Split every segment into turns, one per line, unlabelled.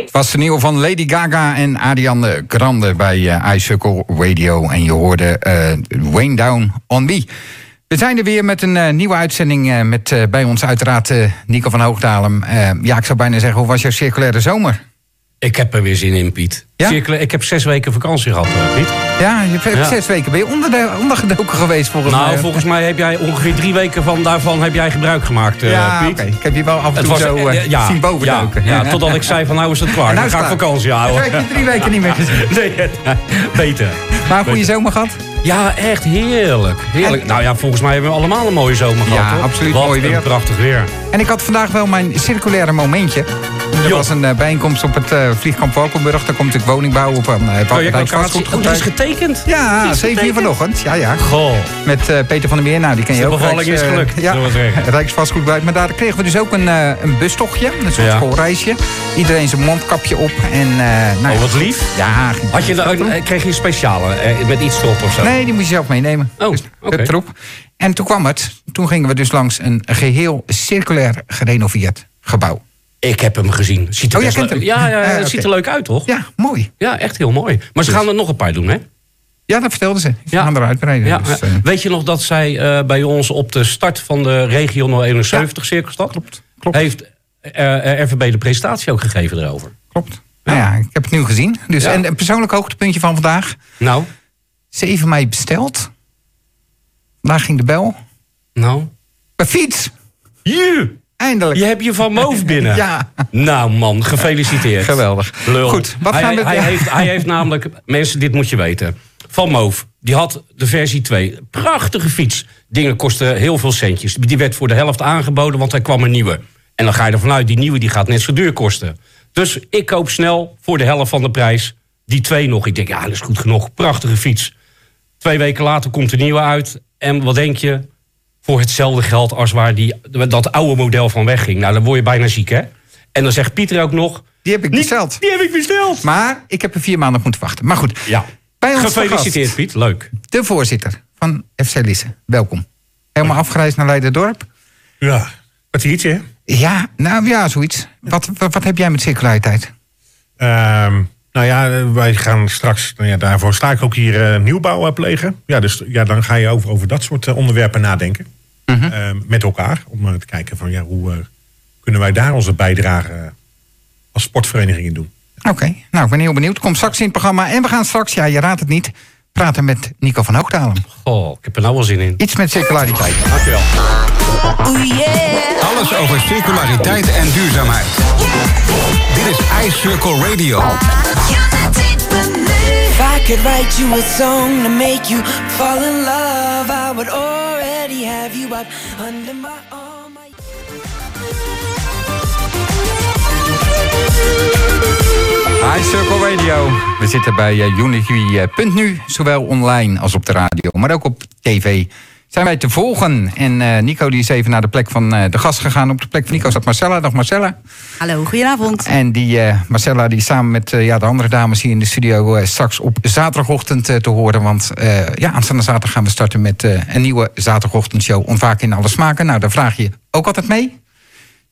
Het was de nieuwe van Lady Gaga en Ariane Grande bij uh, Radio. En je hoorde uh, Wayne Down on Me. We zijn er weer met een uh, nieuwe uitzending met bij ons uiteraard Nico van Hoogdalem. ja, ik zou bijna zeggen, hoe was jouw circulaire zomer?
Ik heb er weer zin in, Piet. Ja? Ik heb zes weken vakantie gehad, Piet.
Ja, je hebt zes weken. Ben je onder de, ondergedoken geweest volgens
nou,
mij?
Nou, volgens mij heb jij ongeveer drie weken van daarvan heb jij gebruik gemaakt,
ja,
Piet.
Ik heb je wel af en toe zo uh, ja, zien bovenduiken.
Ja, ja, totdat ik zei van nou is het klaar. Dan ga ik vakantie houden.
Ik heb je drie weken niet meer gezien.
nee, beter.
Maar een goede zomer gehad?
Ja, echt heerlijk. heerlijk. Nou ja, volgens mij hebben we allemaal een mooie zomer gehad.
Ja, absoluut
Wat
mooi weer.
prachtig weer.
En ik had vandaag wel mijn circulaire momentje. Er was een uh, bijeenkomst op het uh, vliegkamp Valkenburg. Daar komt natuurlijk woningbouw op een uh.
Oh, dat is getekend?
Ja, 7 uur vanochtend. Ja, ja.
Goh.
Met uh, Peter van der Meer. Nou, die ken je ook.
De bevalling is gelukt.
Ja, Rijksvastgoed bij. Maar daar kregen we dus ook een, een bustochtje. Een soort ja. schoolreisje. Iedereen zijn mondkapje op. En, nou,
oh, wat lief.
Ja.
Had je dan, kreeg je een speciale met iets erop of zo?
Nee, die moest je zelf meenemen.
Oh,
dus,
okay.
erop. En toen kwam het. Toen gingen we dus langs een geheel circulair gerenoveerd gebouw.
Ik heb hem gezien. Ziet er
oh, jij kent hem?
Ja, ja het uh, okay. ziet er leuk uit, toch?
Ja, mooi.
Ja, echt heel mooi. Maar ze gaan er nog een paar doen, hè?
Ja, dat vertelden ze. Ze ja. gaan eruit breiden.
Ja.
Dus,
uh... Weet je nog dat zij uh, bij ons op de start van de regio 71 ja. Cirkelstad...
Klopt, klopt.
heeft RVB de presentatie ook gegeven erover.
Klopt. Ja. Nou ja, ik heb het nu gezien. Dus, En een persoonlijk hoogtepuntje van vandaag.
Nou?
7 mei besteld. Daar ging de bel.
Nou?
Een fiets.
Je.
Eindelijk.
Je hebt je van Moof binnen.
ja.
Nou man, gefeliciteerd.
Geweldig.
Lul.
Goed, wat
hij,
gaan we...
Hij heeft, hij heeft namelijk... Mensen, dit moet je weten. Van Moof, die had de versie 2. Prachtige fiets. Dingen kosten heel veel centjes. Die werd voor de helft aangeboden, want er kwam een nieuwe. En dan ga je ervan uit, die nieuwe die gaat net zo duur kosten. Dus ik koop snel voor de helft van de prijs die twee nog. Ik denk, ja, dat is goed genoeg. Prachtige fiets. Twee weken later komt de nieuwe uit. En wat denk je? Voor hetzelfde geld als waar die, dat oude model van wegging. Nou, dan word je bijna ziek, hè? En dan zegt Pieter ook nog...
Die heb ik besteld.
Die heb ik besteld.
Maar ik heb er vier maanden op moeten wachten. Maar goed.
Ja.
Bij ons
Gefeliciteerd, Piet. Leuk.
De voorzitter van FC Lisse. Welkom. Helemaal afgereisd naar Leiderdorp.
Ja, kwartiertje, hè?
Ja, nou ja, zoiets. Wat, wat, wat heb jij met circulariteit?
Um, nou ja, wij gaan straks, nou ja, daarvoor sta ik ook hier uh, nieuwbouw uh, plegen. Ja, dus ja, dan ga je over, over dat soort uh, onderwerpen nadenken.
Mhm.
-hmm. met elkaar. Om te kijken van ja, hoe kunnen wij daar onze bijdrage als sportverenigingen doen.
Oké, okay. nou ik ben heel benieuwd. Kom straks in het programma. En we gaan straks, ja je raadt het niet, praten met Nico van Hoogdalen.
Oh, ik heb er nou wel zin in.
Iets met circulariteit.
Dankjewel.
Oh yeah.
Alles over circulariteit en duurzaamheid. Dit is iCircle Radio.
If I could write you a song to make you fall in love, I would have you up under my arm.
iCircle Radio. We zitten bij uh, Unity.nu, zowel online als op de radio, maar ook op tv. Zijn wij te volgen. En uh, Nico die is even naar de plek van uh, de gast gegaan. Op de plek van Nico staat Marcella. Dag Marcella.
Hallo, goedenavond.
En die uh, Marcella die samen met ja, de andere dames hier in de studio straks op zaterdagochtend te horen. Want ja, aanstaande zaterdag gaan we starten met een nieuwe zaterdagochtendshow. Ontwaken in alle smaken. Nou, daar vraag je ook altijd mee.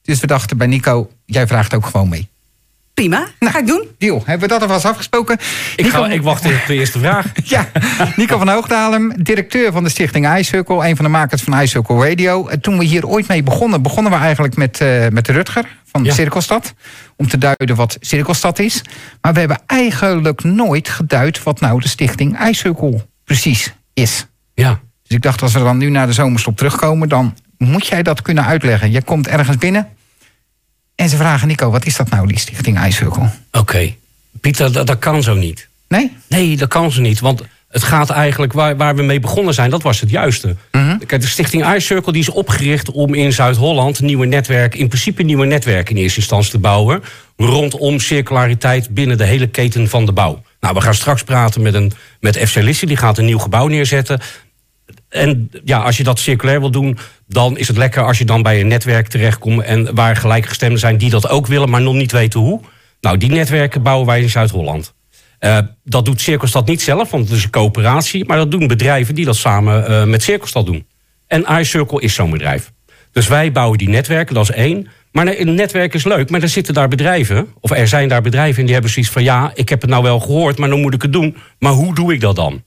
Dus we dachten bij Nico, jij vraagt ook gewoon mee.
Prima, nou, ga ik doen.
Deal, hebben we dat alvast afgesproken?
Ik, Nico... ga, ik wacht op de eerste vraag.
ja, Nico van Hoogdalem, directeur van de stichting iCircle. Een van de makers van iCircle Radio. Toen we hier ooit mee begonnen, begonnen we eigenlijk met, uh, met Rutger van ja. Cirkelstad. Om te duiden wat Cirkelstad is. Maar we hebben eigenlijk nooit geduid wat nou de stichting iCircle precies is.
Ja.
Dus ik dacht, als we dan nu naar de zomerstop terugkomen... dan moet jij dat kunnen uitleggen. Je komt ergens binnen... En ze vragen, Nico, wat is dat nou, die stichting iCircle?
Oké. Okay. Pieter, dat, dat, kan zo niet.
Nee?
Nee, dat kan zo niet. Want het gaat eigenlijk, waar, waar we mee begonnen zijn, dat was het juiste.
Mm -hmm.
Kijk, de stichting iCircle die is opgericht om in Zuid-Holland... nieuwe netwerk, in principe nieuwe netwerken in eerste instantie te bouwen... rondom circulariteit binnen de hele keten van de bouw. Nou, we gaan straks praten met, een, met FC Lisse, die gaat een nieuw gebouw neerzetten... En ja, als je dat circulair wil doen, dan is het lekker als je dan bij een netwerk terechtkomt en waar gelijkgestemden zijn die dat ook willen, maar nog niet weten hoe. Nou, die netwerken bouwen wij in Zuid-Holland. Uh, dat doet Cirkelstad niet zelf, want het is een coöperatie, maar dat doen bedrijven die dat samen uh, met Cirkelstad doen. En iCircle is zo'n bedrijf. Dus wij bouwen die netwerken, dat is één. Maar een netwerk is leuk, maar er zitten daar bedrijven, of er zijn daar bedrijven en die hebben zoiets van: ja, ik heb het nou wel gehoord, maar dan moet ik het doen. Maar hoe doe ik dat dan?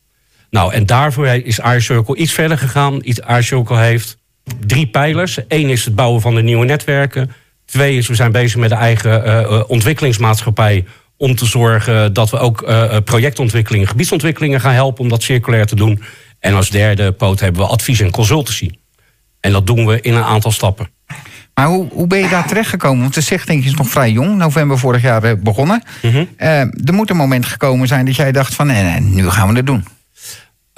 Nou, en daarvoor is iCircle iets verder gegaan. iCircle heeft drie pijlers. Eén is het bouwen van de nieuwe netwerken. Twee is, we zijn bezig met de eigen eh, eh, ontwikkelingsmaatschappij om te zorgen dat we ook uh, projectontwikkelingen, gebiedsontwikkelingen gaan helpen om dat circulair te doen. En als derde poot hebben we advies en consultancy. En dat doen we in een aantal stappen.
Maar hoe, hoe ben je daar terechtgekomen? Want de stichting is nog vrij jong, november vorig jaar begonnen.
Mhm.
er moet een moment gekomen zijn dat jij dacht van nee, nee nu gaan we het doen.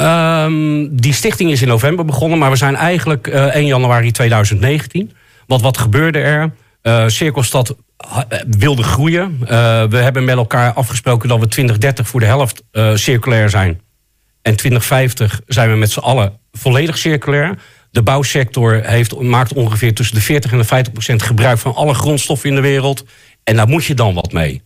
Um, die stichting is in november begonnen, maar we zijn eigenlijk uh, 1 januari 2019. Want wat gebeurde er? Uh, Cirkelstad wilde groeien. We hebben met elkaar afgesproken dat we 2030 voor de helft circulair zijn. En 2050 zijn we met z'n allen volledig circulair. De bouwsector heeft, maakt ongeveer tussen de 40 en de 50 procent gebruik van alle grondstoffen in de wereld. En daar moet je dan wat mee.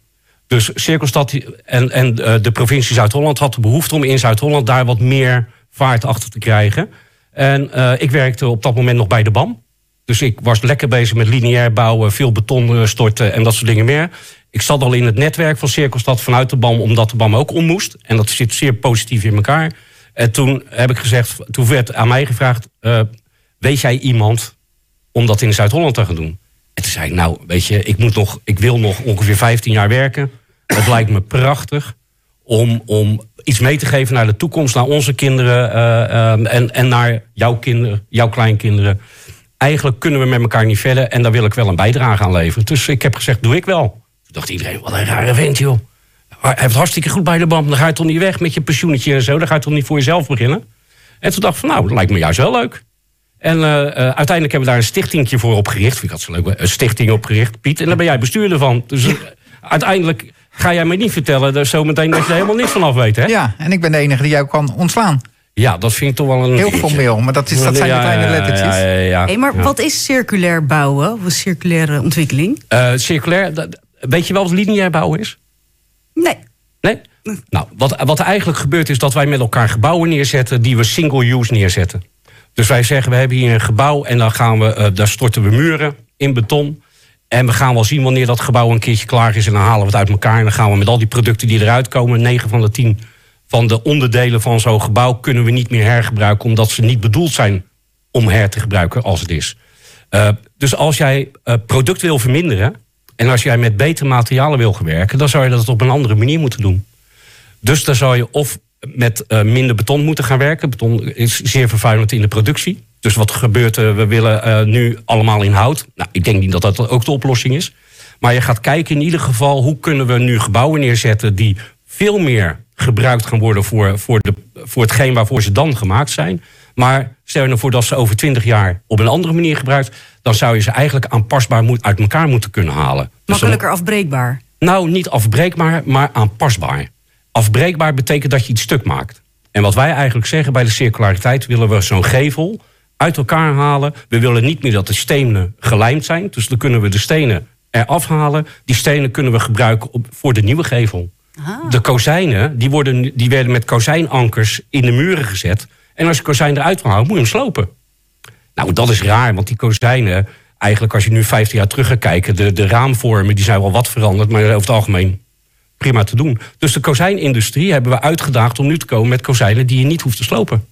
Dus Cirkelstad en, en de provincie Zuid-Holland had de behoefte om in Zuid-Holland daar wat meer vaart achter te krijgen. En uh, ik werkte op dat moment nog bij de BAM. Dus ik was lekker bezig met lineair bouwen, veel beton storten en dat soort dingen meer. Ik zat al in het netwerk van Cirkelstad vanuit de BAM, omdat de BAM ook om moest. En dat zit zeer positief in elkaar. En toen heb ik gezegd, toen werd aan mij gevraagd: uh, weet jij iemand om dat in Zuid-Holland te gaan doen? En toen zei ik, nou, weet je, ik, moet nog, ik wil nog ongeveer 15 jaar werken. Het lijkt me prachtig om, om iets mee te geven naar de toekomst, naar onze kinderen uh, en, en naar jouw kinderen, jouw kleinkinderen. Eigenlijk kunnen we met elkaar niet verder en daar wil ik wel een bijdrage aan leveren. Dus ik heb gezegd, doe ik wel. Toen dacht iedereen, wat een rare vent joh. Hij heeft hartstikke goed bij de band. Dan ga je toch niet weg met je pensioentje en zo. Dan ga je toch niet voor jezelf beginnen. En toen dacht ik van, nou, dat lijkt me juist wel leuk. En uh, uh, uiteindelijk hebben we daar een stichtingje voor opgericht. Ik had zo leuk, een stichting opgericht, Piet. En daar ben jij bestuurder van. Dus uh, uiteindelijk ga jij mij niet vertellen dus zometeen dat je er helemaal niks van af weet, hè?
Ja, en ik ben de enige die jou kan ontslaan.
Ja, dat vind ik toch wel een...
Heel formeel, maar dat, is, dat zijn
ja,
de kleine lettertjes.
Ja, ja, ja,
hey, maar wat is circulair bouwen? Of circulaire ontwikkeling?
circulair, weet je wel wat lineair bouwen is?
Nee.
Nee? Nou, wat, wat er eigenlijk gebeurt is dat wij met elkaar gebouwen neerzetten... die we single-use neerzetten. Dus wij zeggen, we hebben hier een gebouw en dan gaan we, uh, daar storten we muren in beton. En we gaan wel zien wanneer dat gebouw een keertje klaar is. En dan halen we het uit elkaar. En dan gaan we met al die producten die eruit komen, 9 van de 10 van de onderdelen van zo'n gebouw kunnen we niet meer hergebruiken, omdat ze niet bedoeld zijn om her te gebruiken als het is. Uh, dus als jij uh, product wil verminderen en als jij met betere materialen wil werken, dan zou je dat op een andere manier moeten doen. Dus dan zou je of met uh, minder beton moeten gaan werken. Beton is zeer vervuilend in de productie. Dus wat gebeurt er? We willen uh, nu allemaal in hout. Nou, ik denk niet dat dat ook de oplossing is. Maar je gaat kijken in ieder geval hoe kunnen we nu gebouwen neerzetten die veel meer gebruikt gaan worden voor, voor, de, voor hetgeen waarvoor ze dan gemaakt zijn. Maar stel je nou voor dat ze over twintig jaar op een andere manier gebruikt, dan zou je ze eigenlijk aanpasbaar moet, uit elkaar moeten kunnen halen.
Makkelijker dus dan, afbreekbaar?
Nou, niet afbreekbaar, maar aanpasbaar. Afbreekbaar betekent dat je iets stuk maakt. En wat wij eigenlijk zeggen bij de circulariteit, willen we zo'n gevel uit elkaar halen. We willen niet meer dat de stenen gelijmd zijn. Dus dan kunnen we de stenen eraf halen. Die stenen kunnen we gebruiken op, voor de nieuwe gevel.
Aha.
De kozijnen die, worden, die werden met kozijnankers in de muren gezet. En als je kozijn eruit wil halen, moet je hem slopen. Nou, dat is raar, want die kozijnen... eigenlijk als je nu 15 jaar terug gaat kijken... de, de raamvormen die zijn wel wat veranderd... maar over het algemeen prima te doen. Dus de kozijnindustrie hebben we uitgedaagd om nu te komen met kozijnen die je niet hoeft te slopen.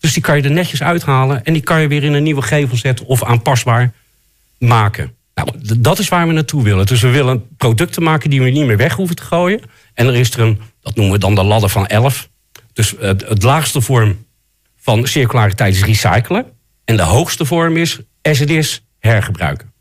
Dus die kan je er netjes uithalen en die kan je weer in een nieuwe gevel zetten of aanpasbaar maken. Nou, dat is waar we naartoe willen. Dus we willen producten maken die we niet meer weg hoeven te gooien. En er is er een, dat noemen we dan de ladder van 11. Dus het, het laagste vorm van circulariteit is recyclen. En de hoogste vorm is, as it is, hergebruiken.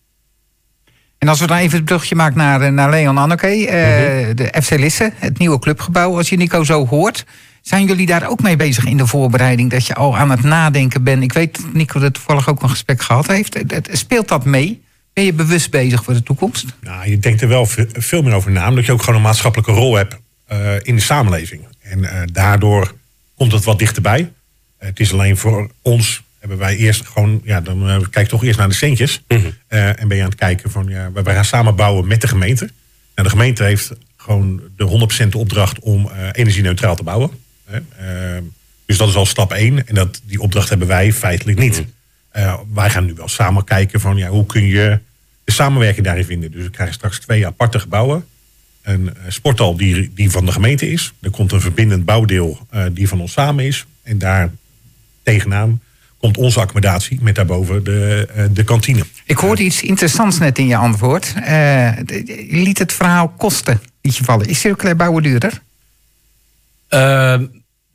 En als we dan even het brugje maken naar, naar Leon Anneke, uh,
Mhm.
de FC Lisse, het nieuwe clubgebouw. Als je Nico zo hoort, zijn jullie daar ook mee bezig in de voorbereiding? Dat je al aan het nadenken bent. Ik weet dat Nico er toevallig ook een gesprek gehad heeft. Speelt dat mee? Ben je bewust bezig voor de toekomst?
Nou, je denkt er wel ve- veel meer over na, omdat je ook gewoon een maatschappelijke rol hebt eh, in de samenleving. En eh, daardoor komt het wat dichterbij. Eh, het is alleen voor ons, hebben wij eerst gewoon, ja, dan eh, kijk je toch eerst naar de centjes. Eh, en ben je aan het kijken van, ja, we, we gaan samen bouwen met de gemeente. Nou, de gemeente heeft gewoon de 100% de opdracht om eh energie-neutraal te bouwen. Hè. Eh, dus dat is al stap 1. En dat, die opdracht hebben wij feitelijk niet. Eh, wij gaan nu wel samen kijken van, ja, hoe kun je de samenwerking daarin vinden. Dus we krijgen straks twee aparte gebouwen. Een sporthal die, die van de gemeente is. Er komt een verbindend bouwdeel die van ons samen is. En daar tegenaan komt onze accommodatie met daarboven de, eh, de kantine.
Ik hoorde iets interessants net in je antwoord. Eh, je liet het verhaal kosten liet je vallen. Is circulair bouwen duurder?
Eh,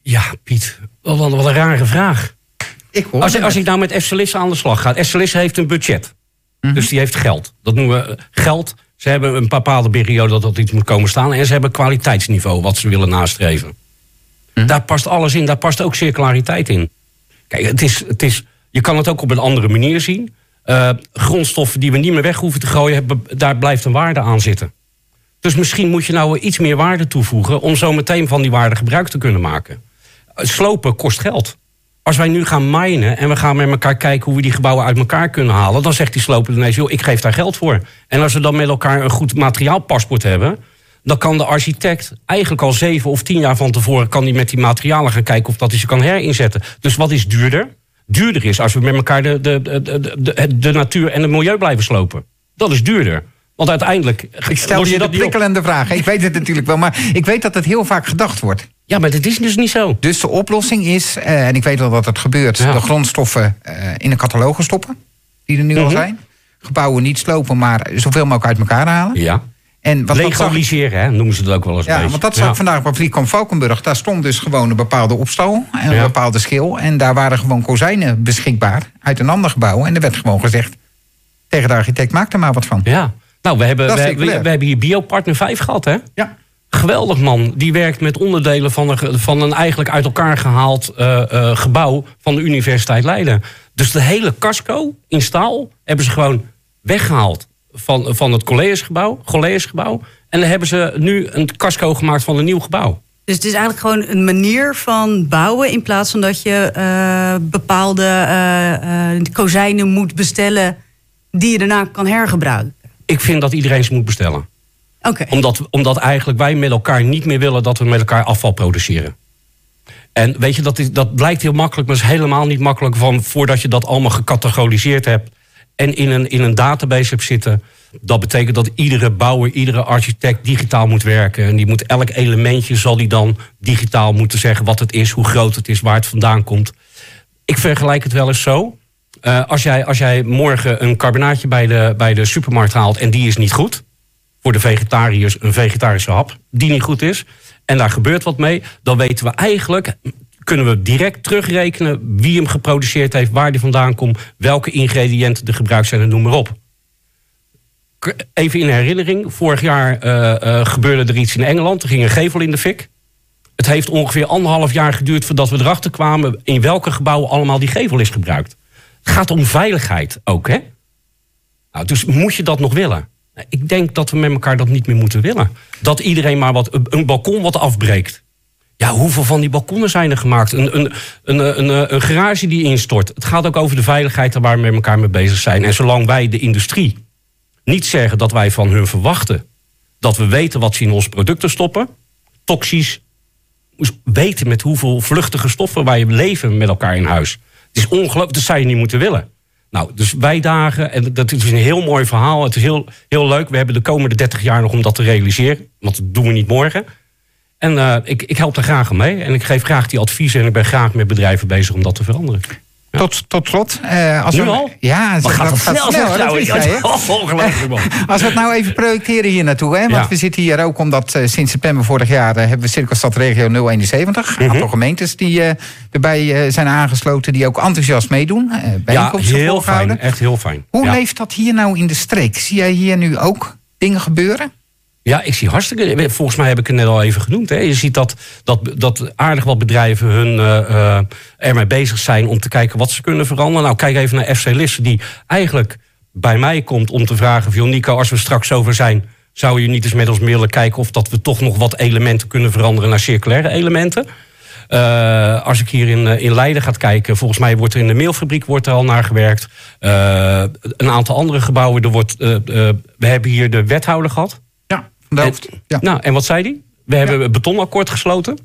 ja, Piet, wat, wat wat een rare vraag.
Ik hoor
Als, als ik nou met Eftelis aan de slag ga. Eftelis heeft een budget. Dus die heeft geld. Dat noemen we eh, geld. Ze hebben een bepaalde periode dat dat iets moet komen staan. En ze hebben kwaliteitsniveau wat ze willen nastreven. Daar past alles in. Daar past ook circulariteit in. Kijk, het is, het is, je kan het ook op een andere manier zien. Eh, grondstoffen die we niet meer weg hoeven te gooien, daar blijft een waarde aan zitten. Dus misschien moet je nou iets meer waarde toevoegen om zo meteen van die waarde gebruik te kunnen maken. Eh, Slopen kost geld. Als wij nu gaan minen en we gaan met elkaar kijken hoe we die gebouwen uit elkaar kunnen halen, dan zegt die sloper ineens, joh, ik geef daar geld voor. En als we dan met elkaar een goed materiaalpaspoort hebben, dan kan de architect eigenlijk al zeven of tien jaar van tevoren kan die met die materialen gaan kijken of dat hij ze kan herinzetten. Dus wat is duurder? Duurder is als we met elkaar de, de, de, de, de, de natuur en het milieu blijven slopen. Dat is duurder. Want uiteindelijk.
Ik stel je de prikkelende vraag. Ik weet het natuurlijk wel, maar ik weet dat het heel vaak gedacht wordt.
Ja, maar dat is dus niet zo.
Dus de oplossing is, eh, en ik weet wel dat het gebeurt,
Ja.
de grondstoffen eh, in een catalogus stoppen. Die er nu al
Mhm.
zijn. Gebouwen niet slopen, maar zoveel mogelijk uit elkaar halen.
Ja.
En wat dat zag,
Legaliseren, hè, noemen ze het ook wel eens. een
ja, want dat zag
Ja.
ik vandaag op Vliegkamp Valkenburg. Daar stond dus gewoon een bepaalde opstal en een
Ja.
bepaalde schil. En daar waren gewoon kozijnen beschikbaar uit een ander gebouw. En er werd gewoon gezegd tegen de architect, maak er maar wat van.
Ja. Nou, we hebben, we, hebben hier Biopartner 5 gehad, hè?
Ja.
Geweldig man. Die werkt met onderdelen van een, van een eigenlijk uit elkaar gehaald eh, eh, gebouw van de Universiteit Leiden. Dus de hele casco in staal hebben ze gewoon weggehaald van, van het collegegebouw, collegegebouw. En dan hebben ze nu een casco gemaakt van een nieuw gebouw.
Dus het is eigenlijk gewoon een manier van bouwen... in plaats van dat je eh, bepaalde eh, eh, kozijnen moet bestellen... die je daarna kan hergebruiken.
Ik vind dat iedereen ze moet bestellen.
Oké.
Omdat, omdat eigenlijk wij met elkaar niet meer willen dat we met elkaar afval produceren. En weet je, dat, is, dat blijkt heel makkelijk, maar is helemaal niet makkelijk van voordat je dat allemaal gecategoriseerd hebt en in een, in een database hebt zitten. Dat betekent dat iedere bouwer, iedere architect digitaal moet werken. En die moet elk elementje zal die dan digitaal moeten zeggen wat het is, hoe groot het is, waar het vandaan komt. Ik vergelijk het wel eens zo. Eh, als, jij, als jij morgen een carbonaatje bij de, bij de supermarkt haalt en die is niet goed, voor de vegetariërs een vegetarische hap die niet goed is. En daar gebeurt wat mee. Dan weten we eigenlijk, kunnen we direct terugrekenen wie hem geproduceerd heeft, waar die vandaan komt, welke ingrediënten er gebruikt zijn en noem maar op. Even in herinnering, vorig jaar eh, eh, gebeurde er iets in Engeland. Er ging een gevel in de fik. Het heeft ongeveer anderhalf jaar geduurd voordat we erachter kwamen in welke gebouwen allemaal die gevel is gebruikt. Het gaat om veiligheid ook, hè? Nou, dus moet je dat nog willen? Nou, Ik denk dat we met elkaar dat niet meer moeten willen. Dat iedereen maar wat, een balkon wat afbreekt. Ja, hoeveel van die balkonnen zijn er gemaakt? Een, een, een, een, een, een garage die instort. Het gaat ook over de veiligheid waar we met elkaar mee bezig zijn. En zolang wij de industrie niet zeggen dat wij van hun verwachten dat we weten wat ze in onze producten stoppen, toxisch, weten met hoeveel vluchtige stoffen wij leven met elkaar in huis. Het is ongelooflijk, dat zou je niet moeten willen. Nou, dus wij dagen, en dat is een heel mooi verhaal. Het is heel, heel leuk. We hebben de komende 30 jaar nog om dat te realiseren. Want dat doen we niet morgen. En eh, ik, ik help daar graag mee. En ik geef graag die adviezen. En ik ben graag met bedrijven bezig om dat te veranderen.
Tot, tot slot. eh, als
Nu
we,
al?
Ja,
Wat gaat
dat
snel,
dat jij?
Ongelooflijk, man.
Als we het nou even projecteren hier naartoe, hè? want
Ja.
we zitten hier ook omdat eh, sinds september vorig jaar hebben we Cirkelstad Regio 071. Een
Mhm.
aantal gemeentes die erbij zijn aangesloten, die ook enthousiast meedoen.
Ja, heel fijn. Echt heel fijn.
Hoe
ja.
leeft dat hier nou in de streek? Zie jij hier nu ook dingen gebeuren?
Ja, ik zie hartstikke. Volgens mij heb ik het net al even genoemd. Hè. Je ziet dat, dat, dat aardig wat bedrijven hun, eh, ermee bezig zijn om te kijken wat ze kunnen veranderen. Nou, kijk even naar FC Lisse, die eigenlijk bij mij komt om te vragen: van, Nico, als we straks zover zijn, zou je niet eens met ons willen kijken of dat we toch nog wat elementen kunnen veranderen naar circulaire elementen? Eh, als ik hier in, in Leiden ga kijken, volgens mij wordt er in de meelfabriek wordt er al naar gewerkt. Een aantal andere gebouwen. Er wordt, we hebben hier de wethouder gehad.
Ja.
Nou, en wat zei hij? We hebben een betonakkoord gesloten.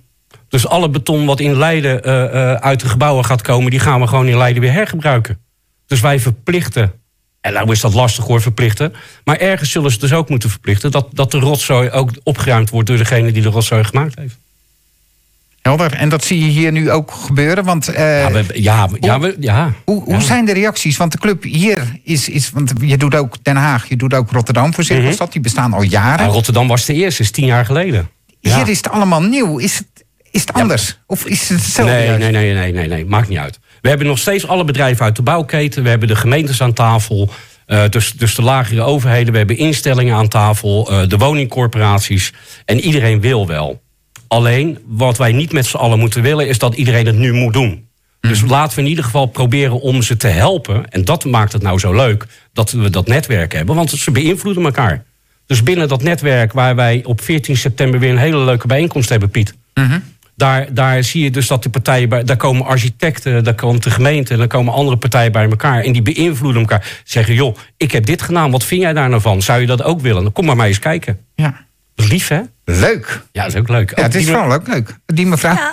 Dus alle beton wat in Leiden eh, eh, uit de gebouwen gaat komen, die gaan we gewoon in Leiden weer hergebruiken. Dus wij verplichten En nou is dat lastig hoor, verplichten. Maar ergens zullen ze dus ook moeten verplichten... dat, dat de rotzooi ook opgeruimd wordt door degene die de rotzooi gemaakt heeft.
Helder. En dat zie je hier nu ook gebeuren. Want, uh,
ja, we, ja, ja, we, ja,
hoe, hoe zijn de reacties? Want de club hier is, is. Want je doet ook Den Haag, je doet ook Rotterdam voor Cirkelstad. Mm Die bestaan al jaren.
Ja, Rotterdam was de eerste, is tien jaar geleden.
Hier is het allemaal nieuw. Is het, is het anders? Of is het hetzelfde?
Nee, nee, nee, nee, nee, nee, maakt niet uit. We hebben nog steeds alle bedrijven uit de bouwketen. We hebben de gemeentes aan tafel. Uh, dus, dus de lagere overheden. We hebben instellingen aan tafel. Uh, de woningcorporaties. En iedereen wil wel. Alleen, wat wij niet met z'n allen moeten willen... is dat iedereen het nu moet doen. Dus laten we in ieder geval proberen om ze te helpen. En dat maakt het nou zo leuk dat we dat netwerk hebben. Want ze beïnvloeden elkaar. Dus binnen dat netwerk waar wij op 14 september... weer een hele leuke bijeenkomst hebben, Piet...
Mhm.
Daar, daar zie je dus dat de partijen bij. Daar komen architecten, daar komt de gemeente, en dan komen andere partijen bij elkaar. En die beïnvloeden elkaar. Zeggen, joh, ik heb dit gedaan, wat vind jij daar nou van? Zou je dat ook willen? Dan kom maar maar eens kijken.
Ja.
Lief, hè?
Leuk.
Ja, dat is ook leuk.
Ja, het is vooral ook leuk. Die mevrouw.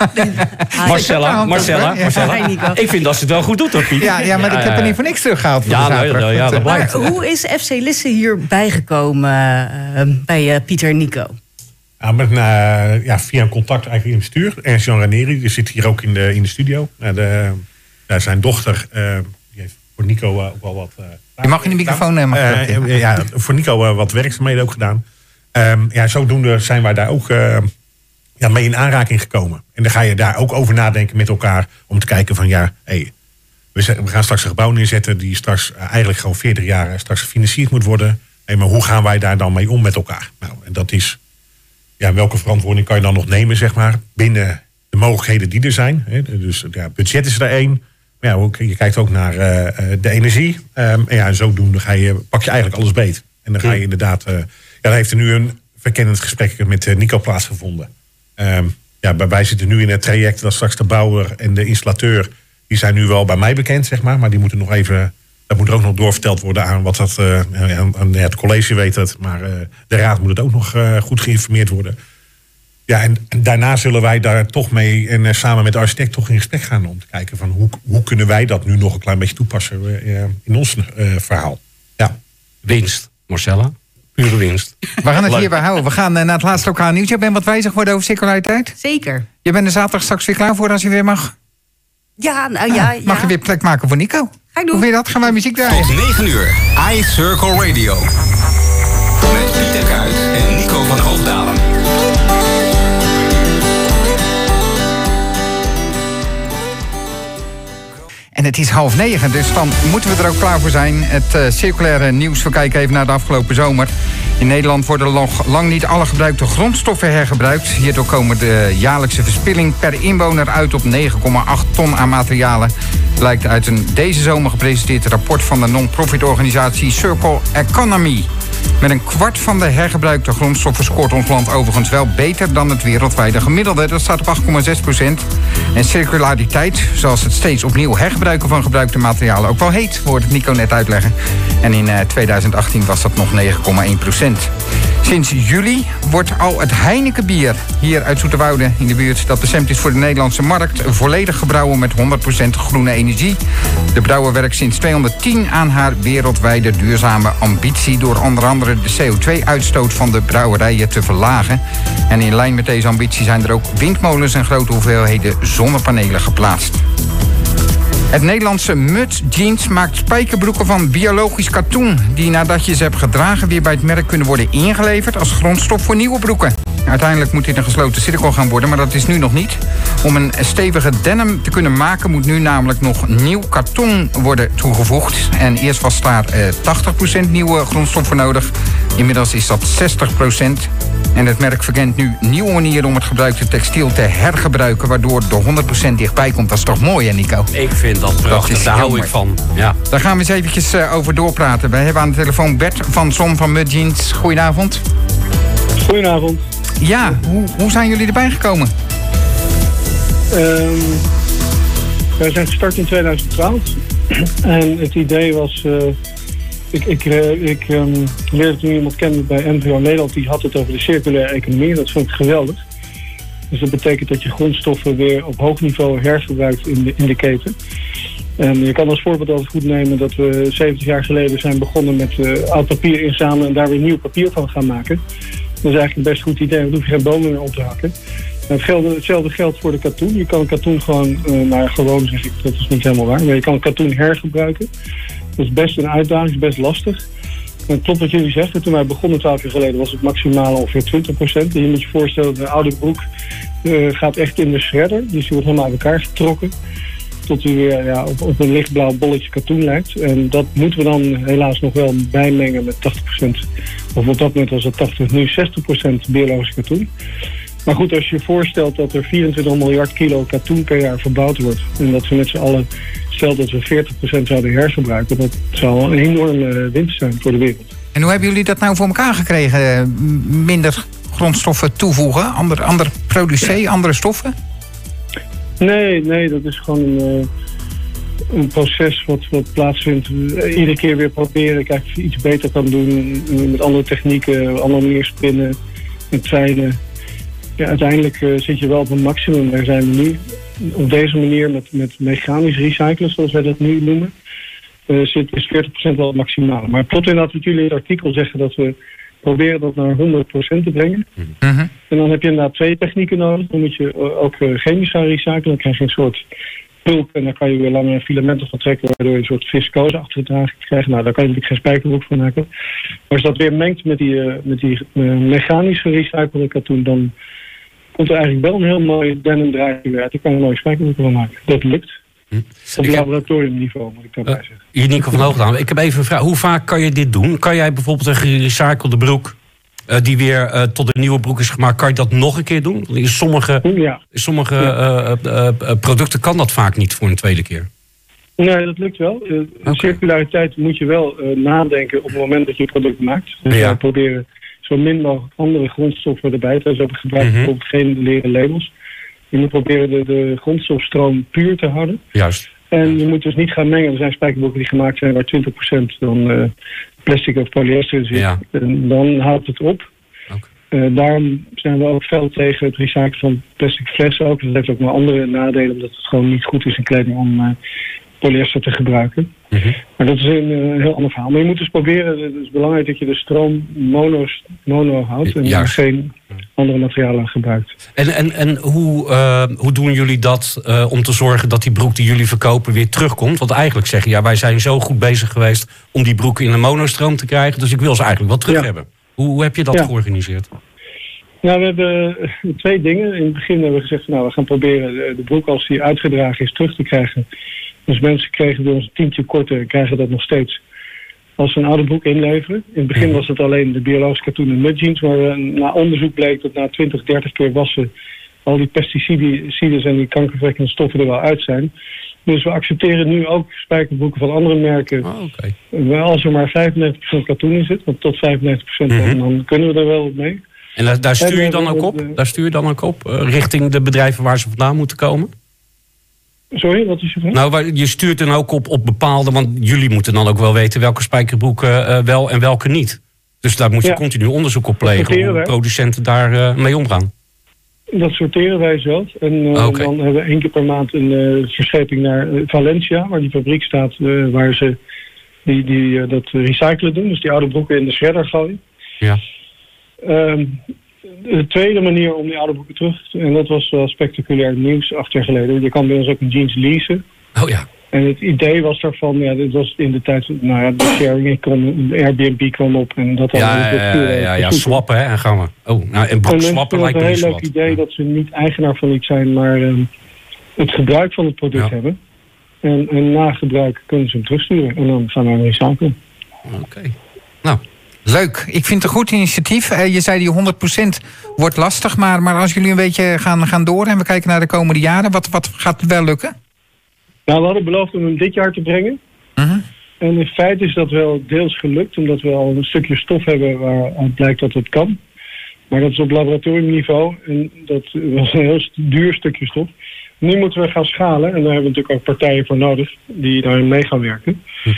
Marcella, Marcella, Marcella. Ik vind dat ze het wel goed doet, hoor, Piet.
Ja, ja maar ik heb er niet voor niks teruggehaald. Voor
Ja,
de
nou,
zaterdag.
ja, dat
Maar
blijkt.
hoe is FC Lisse hier bijgekomen eh, bij eh, Pieter en Nico?
Ja, met, eh, ja, via een contact eigenlijk in het bestuur. Ernst Jan Ranieri, die zit hier ook in de, in de studio. Ja, de, ja, zijn dochter, eh, die heeft voor Nico eh, ook wel wat... eh,
Je mag in de microfoon, eh,
Eh, eh, ja, voor Nico eh, wat werkzaamheden ook gedaan. Ehm, ja, zodoende zijn wij daar ook eh, ja, mee in aanraking gekomen. En dan ga je daar ook over nadenken met elkaar. Om te kijken van ja, hey, we, gaan straks een gebouw neerzetten. Die straks eh, eigenlijk gewoon 40 jaar eh, straks gefinancierd moet worden. Hey, maar hoe gaan wij daar dan mee om met elkaar? Nou, en dat is ja, welke verantwoording kan je dan nog nemen, zeg maar, binnen de mogelijkheden die er zijn. Hè? Dus ja, budget is er één. Maar ja, ook, je kijkt ook naar eh, de energie. Ehm, en ja, en zodoende ga je, pak je eigenlijk alles beet. En dan ga je inderdaad... dan heeft er nu een verkennend gesprek met eh, Nico plaatsgevonden. Ehm, ja, wij zitten nu in het traject dat straks de bouwer en de installateur... die zijn nu wel bij mij bekend, zeg maar. Maar die moeten nog even... Dat moet er ook nog doorverteld worden aan wat dat... eh, aan, het college weet het, maar eh, de raad moet het ook nog goed geïnformeerd worden. Ja, en, daarna zullen wij daar toch mee en samen met de architect toch in gesprek gaan om te kijken van hoe, hoe kunnen wij dat nu nog een klein beetje toepassen in ons verhaal. Ja.
Winst, Marcella. Pure winst.
We gaan het
Leuk.
hierbij houden. We gaan eh, naar het laatste lokaal nieuws. Je bent wat wijzig geworden over circulariteit.
Zeker.
Je bent er zaterdag straks weer klaar voor als je weer mag.
Ja, nou ja.
Mag
ja.
je weer plek maken voor Nico?
Ga ik
Hoe
doen.
vind je dat? Gaan wij muziek draaien?
Tot 9 uur. iCircle Radio. En
het is half negen, dus dan moeten we er ook klaar voor zijn. Het eh, circulaire nieuws. We kijken even naar de afgelopen zomer. In Nederland worden nog lang niet alle gebruikte grondstoffen hergebruikt. Hierdoor komen de jaarlijkse verspilling per inwoner uit op 9,8 ton aan materialen. Blijkt uit een deze zomer gepresenteerd rapport van de non-profit organisatie Circle Economy. Met een kwart van de hergebruikte grondstoffen scoort ons land overigens wel beter dan het wereldwijde gemiddelde. Dat staat op 8,6 procent. En circulariteit, zoals het steeds opnieuw hergebruiken van gebruikte materialen ook wel heet, hoort het Nico net uitleggen. En in eh, 2018 was dat nog 9,1 procent. Sinds juli wordt al het Heineken bier hier uit Zoeterwoude in de buurt dat bestemd is voor de Nederlandse markt volledig gebrouwen met 100% groene energie. De brouwer werkt sinds 210 aan haar wereldwijde duurzame ambitie door onder andere de CO2-uitstoot van de brouwerijen te verlagen. En in lijn met deze ambitie zijn er ook windmolens en grote hoeveelheden zonnepanelen geplaatst. Het Nederlandse Mut Jeans maakt spijkerbroeken van biologisch katoen... die nadat je ze hebt gedragen weer bij het merk kunnen worden ingeleverd... als grondstof voor nieuwe broeken. Uiteindelijk moet dit een gesloten cirkel gaan worden, maar dat is nu nog niet. Om een stevige denim te kunnen maken moet nu namelijk nog nieuw karton worden toegevoegd. En eerst was daar eh, 80% nieuwe grondstof voor nodig. Inmiddels is dat 60%. En het merk verkent nu nieuwe manieren om het gebruikte textiel te hergebruiken... waardoor de 100% dichtbij komt. Dat is toch mooi, hè Nico?
Ik vind dat prachtig, daar hou ik van. Ja.
Daar gaan we eens eventjes eh, over doorpraten. Wij hebben aan de telefoon Bert van Zon van Mud Jeans. Goedenavond.
Goedenavond.
Ja, hoe, hoe zijn jullie erbij gekomen?
Ehm, wij zijn gestart in 2012. en het idee was... eh, ik ik, eh, ik ehm, leerde toen iemand kennen bij NVO Nederland. Die had het over de circulaire economie. Dat vond ik geweldig. Dus dat betekent dat je grondstoffen weer op hoog niveau hergebruikt in de, in de keten. En je kan als voorbeeld altijd goed nemen dat we 70 jaar geleden zijn begonnen met uh, oud papier inzamelen en daar weer nieuw papier van gaan maken. Dat is eigenlijk een best goed idee, want dan hoef je geen bomen meer op te hakken. Het hetzelfde geldt voor de katoen. Je kan katoen gewoon, uh, nou gewoon zeg ik, dat is niet helemaal waar, maar je kan katoen hergebruiken. Dat is best een uitdaging, best lastig. En klopt wat jullie zeggen, toen wij begonnen 12 jaar geleden was het maximaal ongeveer 20 procent. Je moet je voorstellen, de oude broek uh, gaat echt in de shredder, dus die wordt helemaal uit elkaar getrokken tot hij weer ja, op, op, een lichtblauw bolletje katoen lijkt. En dat moeten we dan helaas nog wel bijmengen met 80%. Of op dat moment was het 80, nu 60% biologisch katoen. Maar goed, als je je voorstelt dat er 24 miljard kilo katoen per jaar verbouwd wordt... en dat we met z'n allen, stel dat we 40% zouden hergebruiken... dat zou een enorme winst zijn voor de wereld.
En hoe hebben jullie dat nou voor elkaar gekregen? Minder grondstoffen toevoegen, ander, ander producee, andere stoffen?
Nee, nee, dat is gewoon een, uh, een proces wat, plaatsvindt. Iedere keer weer proberen, kijken of je iets beter kan doen. Met andere technieken, andere manier spinnen, met treinen. Ja, uiteindelijk uh, zit je wel op een maximum. Daar zijn we nu op deze manier met, met mechanisch recyclen, zoals wij dat nu noemen. Uh, zit, is 40% wel het maximale. Maar plot inderdaad wat jullie in het artikel zeggen dat we proberen dat naar 100% te brengen. Mhm. En dan heb je inderdaad twee technieken nodig. Dan moet je ook uh, chemisch gaan recyclen. Dan krijg je een soort pulp en dan kan je weer lange filamenten van trekken, waardoor je een soort viscose achterdraging krijgt. Nou, daar kan je natuurlijk geen spijkerbroek van maken. Maar als dat weer mengt met die, uh, met die uh, mechanisch gerecyclede katoen, dan komt er eigenlijk wel een heel mooi denim draadje uit. Daar kan je een mooie spijkerbroek van maken. Dat lukt. Hm. Op laboratoriumniveau, moet ik daarbij uh, zeggen.
Nico van Hoogdaan, ik heb even een vraag. Hoe vaak kan je dit doen? Kan jij bijvoorbeeld een gerecyclede broek... Uh, die weer uh, tot een nieuwe broek is gemaakt, kan je dat nog een keer doen? In sommige, ja. sommige ja. producten kan dat vaak niet voor een tweede keer.
Nee, dat lukt wel. Okay. circulariteit moet je wel nadenken op het moment dat je het product maakt. Dus ja. we proberen zo min mogelijk andere grondstoffen erbij te hebben. Gebruiken mm -hmm. bijvoorbeeld geen leren labels. Je moet proberen de, de grondstofstroom puur te houden.
Juist.
En je moet dus niet gaan mengen. Er zijn spijkerboeken die gemaakt zijn waar 20% dan uh, plastic of polyester zit. Ja. En dan houdt het op. Okay. Uh, daarom zijn we ook fel tegen het recyclen van plastic flessen ook. Dat heeft ook maar andere nadelen, omdat het gewoon niet goed is in kleding om uh, polyester te gebruiken. Mm -hmm. Maar dat is een uh, heel ander verhaal. Maar je moet dus proberen, het is belangrijk dat je de stroom mono, mono houdt en Juist. geen andere materialen gebruikt.
En, en, en hoe, uh, hoe doen jullie dat uh, om te zorgen dat die broek die jullie verkopen weer terugkomt? Want eigenlijk zeggen ja, wij zijn zo goed bezig geweest om die broeken in een monostroom te krijgen, dus ik wil ze eigenlijk wel terug ja. hebben. Hoe, hoe heb je dat ja. georganiseerd?
Nou, we hebben twee dingen. In het begin hebben we gezegd, nou, we gaan proberen de broek als die uitgedragen is terug te krijgen. Dus mensen kregen door ons een tientje korter, krijgen dat nog steeds als we een oude broek inleveren. In het begin was het alleen de biologische katoen en mudjeans, maar uh, na onderzoek bleek dat na 20, 30 keer wassen al die pesticiden en die kankerverwekkende stoffen er wel uit zijn. Dus we accepteren nu ook spijkerbroeken van andere merken.
Oh, okay.
Als er maar 95% katoen in zit, want tot 95% mm -hmm. dan kunnen we er wel mee.
En daar, daar stuur je dan ook op? Daar stuur je dan ook op richting de bedrijven waar ze vandaan moeten komen?
Sorry, wat is je vraag?
Nou, je stuurt dan ook op, op bepaalde... want jullie moeten dan ook wel weten welke spijkerbroeken uh, wel en welke niet. Dus daar moet je ja. continu onderzoek op plegen... hoe producenten daar uh, mee omgaan.
Dat sorteren wij zelf. En uh, okay. dan hebben we één keer per maand een verscheping naar Valencia... waar die fabriek staat, waar ze die, die, dat recyclen doen. Dus die oude broeken in de shredder gooien.
Ja.
Um, de tweede manier om die oude boeken terug te... en dat was wel spectaculair nieuws acht jaar geleden. Je kan bij ons ook een jeans leasen.
Oh ja.
En het idee was daarvan, ja, dit was in de tijd, nou ja, de sharing kwam, de Airbnb kwam op en dat
ja, ja, ja, ja, ja, swappen hè, en gaan we. Oh, nou, en broek swappen lijkt me
Het is een heel leuk idee dat ze niet eigenaar van iets zijn, maar um, het gebruik van het product ja. hebben. En, en na gebruik kunnen ze hem terugsturen en dan gaan we hem recyclen.
Oké. Okay.
Leuk. Ik vind het een goed initiatief. Uh, je zei die 100% wordt lastig, maar, maar als jullie een beetje gaan, gaan door en we kijken naar de komende jaren, wat, wat gaat wel lukken?
Nou, we hadden beloofd om hem dit jaar te brengen.
Uh -huh.
En in feite is dat wel deels gelukt, omdat we al een stukje stof hebben waaruit blijkt dat het kan. Maar dat is op laboratoriumniveau en dat was een heel duur stukje stof. Nu moeten we gaan schalen en daar hebben we natuurlijk ook partijen voor nodig die daarin mee gaan werken. Hm.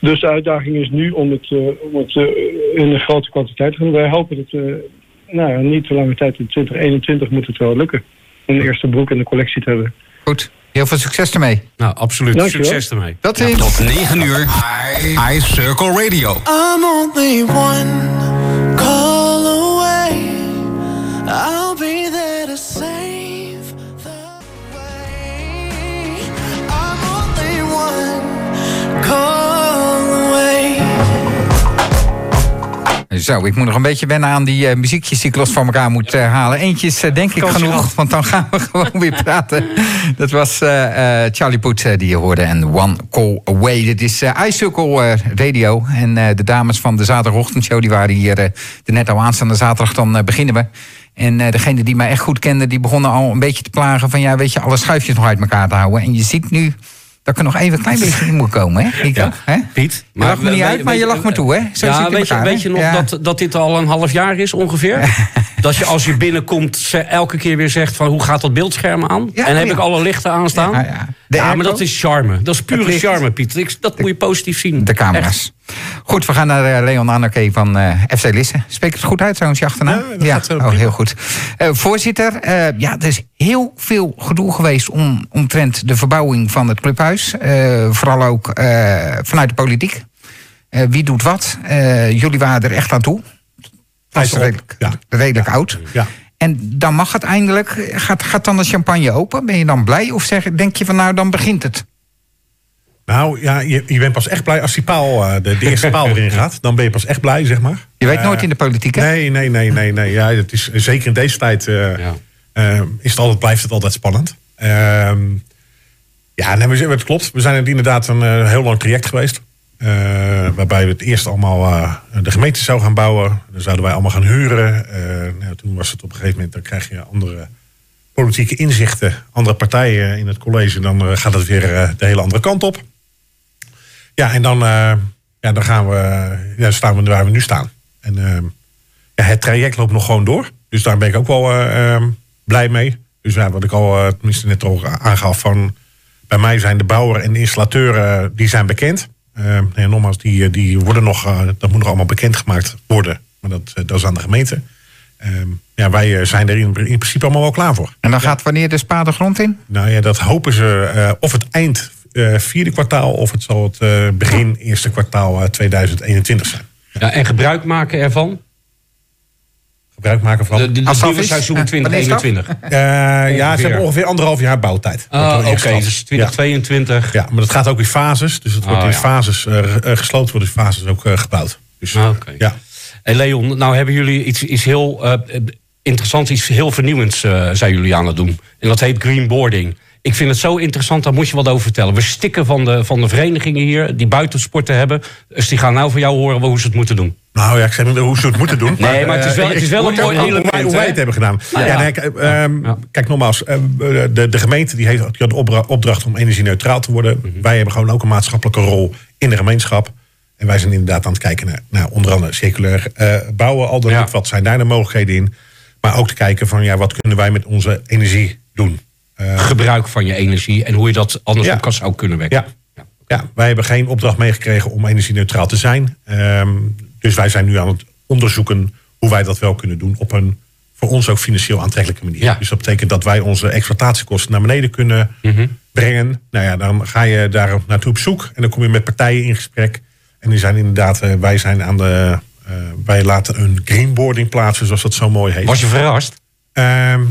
Dus de uitdaging is nu om het, uh, om het uh, in een grote kwantiteit te doen. Wij hopen dat uh, nou, niet te lange tijd, in 2021 moet het wel lukken. Om de eerste broek in de collectie te hebben.
Goed. Heel veel succes ermee.
Nou, absoluut.
Dankjewel.
Succes ermee.
Tot ziens.
Tot 9 uur. iCircle Radio.
I'm only one
Zo, ik moet nog een beetje wennen aan die eh, muziekjes die ik los van elkaar moet eh, halen. Eentje is eh, denk ik genoeg, want dan gaan we gewoon weer praten. Dat was Charlie Poet die je hoorde en One Call Away. Dit is iCircle Radio. En de dames van de zaterdagochtendshow die waren hier er net al aanstaande zaterdag. Dan beginnen we. En eh, degene die mij echt goed kende, die begonnen al een beetje te plagen van... ja, weet je, alle schuifjes nog uit elkaar te houden. En je ziet nu dat ik er nog even een klein beetje in moet komen, hè? Ik ook, hè?
Piet.
Je lacht me niet uit, maar je lacht me toe, hè? Zo
ja, weet, je, weet nog
Ja.
dat, dat dit al een half jaar is ongeveer? dat je als je binnenkomt ze elke keer weer zegt van hoe gaat dat beeldscherm aan?
Ja,
en heb
ja.
ik alle lichten aanstaan?
Ja,
Ja,
ja.
Maar dat is charme. Dat is pure charme, Piet. Ik- Dat moet je positief zien.
De camera's. Goed, we gaan naar eh, Leon Anneke van eh, FC Lisse. Spreek het goed uit trouwens, je achternaam?
Ja, dat gaat, eh,
oh, heel goed. Eh, voorzitter, eh, ja, er is heel veel gedoe geweest om, omtrent de verbouwing van het clubhuis. Eh, vooral ook eh, vanuit de politiek. Eh, wie doet wat? Eh, jullie waren er echt aan toe.
Hij is
redelijk,
ja.
redelijk oud.
Ja.
En dan mag het eindelijk. Gaat, gaat dan de champagne open? Ben je dan blij? Of zeg, denk je van nou, dan begint het?
Nou ja, je, je bent pas echt blij als die paal, eh, de, de eerste paal erin gaat. Dan ben je pas echt blij, zeg maar.
Je weet nooit in de politiek, hè?
Nee, nee, nee, nee. nee. Ja, het is, zeker in deze tijd eh,
Ja.
is het altijd, blijft het altijd spannend. Ehm, ja, nee, het klopt. We zijn het inderdaad een heel lang traject geweest. Eh, waarbij we het eerst allemaal eh, de gemeente zou gaan bouwen. Dan zouden wij allemaal gaan huren. Eh, nou, toen was het op een gegeven moment, dan krijg je andere politieke inzichten, andere partijen in het college. Dan gaat het weer de hele andere kant op. Ja, en dan, ja, dan gaan we, ja, staan we waar we nu staan. En ja, het traject loopt nog gewoon door. Dus daar ben ik ook wel blij mee. Dus wat ik al tenminste net al aangaf van... bij mij zijn de bouwer en de installateur die zijn bekend. Ehm, ja, nogmaals, die, eh, die worden nog, eh, dat moet nog allemaal bekendgemaakt worden. Maar dat, eh, dat is aan de gemeente. Ehm, ja, wij zijn er in, in principe allemaal wel klaar voor.
En dan gaat wanneer de spade grond in?
Nou ja, dat hopen ze eh, of het eind eh, vierde kwartaal... of het zal het eh, begin eerste kwartaal eh, 2021 zijn.
Ja, en gebruik maken ervan.
Gebruik maken van...
De, de, seizoen
Eh, wanneer is dat?
2021.
Eh, ja, ze
Ongeveer.
hebben ongeveer anderhalf jaar bouwtijd.
Ah, Oké, dus 2022.
Ja. ja, maar dat gaat ook in fases. Dus het wordt
Oh,
in
ja.
fases eh, eh, gesloten, wordt in fases ook eh, gebouwd. Dus,
Ah, oké.
ja.
Hey Leon, nou hebben jullie iets, iets heel eh, interessants, iets heel vernieuwends eh, zijn jullie aan het doen. En dat heet greenboarding. Ik vind het zo interessant, daar moet je wat over vertellen. We stikken van de, van de verenigingen hier die buitensporten hebben. Dus die gaan nou van jou horen hoe ze het moeten doen.
Nou ja, ik zeg niet hoe ze het moeten doen.
Nee, maar het is wel-
eh,
het is wel een mooi element,
Hoe wij, hoe wij
hè?
het hebben gedaan.
Ah,
ja.
ja.
nee, kijk, ehm, kijk nogmaals, eh, de, de gemeente die heeft, die had de opdra- opdracht om energie-neutraal te worden.
Mhm.
Wij hebben gewoon ook een maatschappelijke rol in de gemeenschap. En wij zijn inderdaad aan het kijken naar, naar onder andere circulair eh, bouwen. Al dan
Ja.
wat zijn daar de mogelijkheden in? Maar ook te kijken van, ja, wat kunnen wij met onze energie doen? Eh,
Gebruik van je energie en hoe je dat anders
Ja.
op kan zou kunnen werken.
Ja. Ja, wij hebben geen opdracht meegekregen om energie-neutraal te zijn. Ehm, dus wij zijn nu aan het onderzoeken hoe wij dat wel kunnen doen op een voor ons ook financieel aantrekkelijke manier.
Ja.
Dus dat betekent dat wij onze exploitatiekosten naar beneden kunnen
Mhm.
brengen. Nou ja, dan ga je daar naartoe op zoek en dan kom je met partijen in gesprek. En die zijn inderdaad, eh, wij zijn aan de, eh, wij laten een greenboarding plaatsen, zoals dat zo mooi heet.
Was je verrast?
Ehm,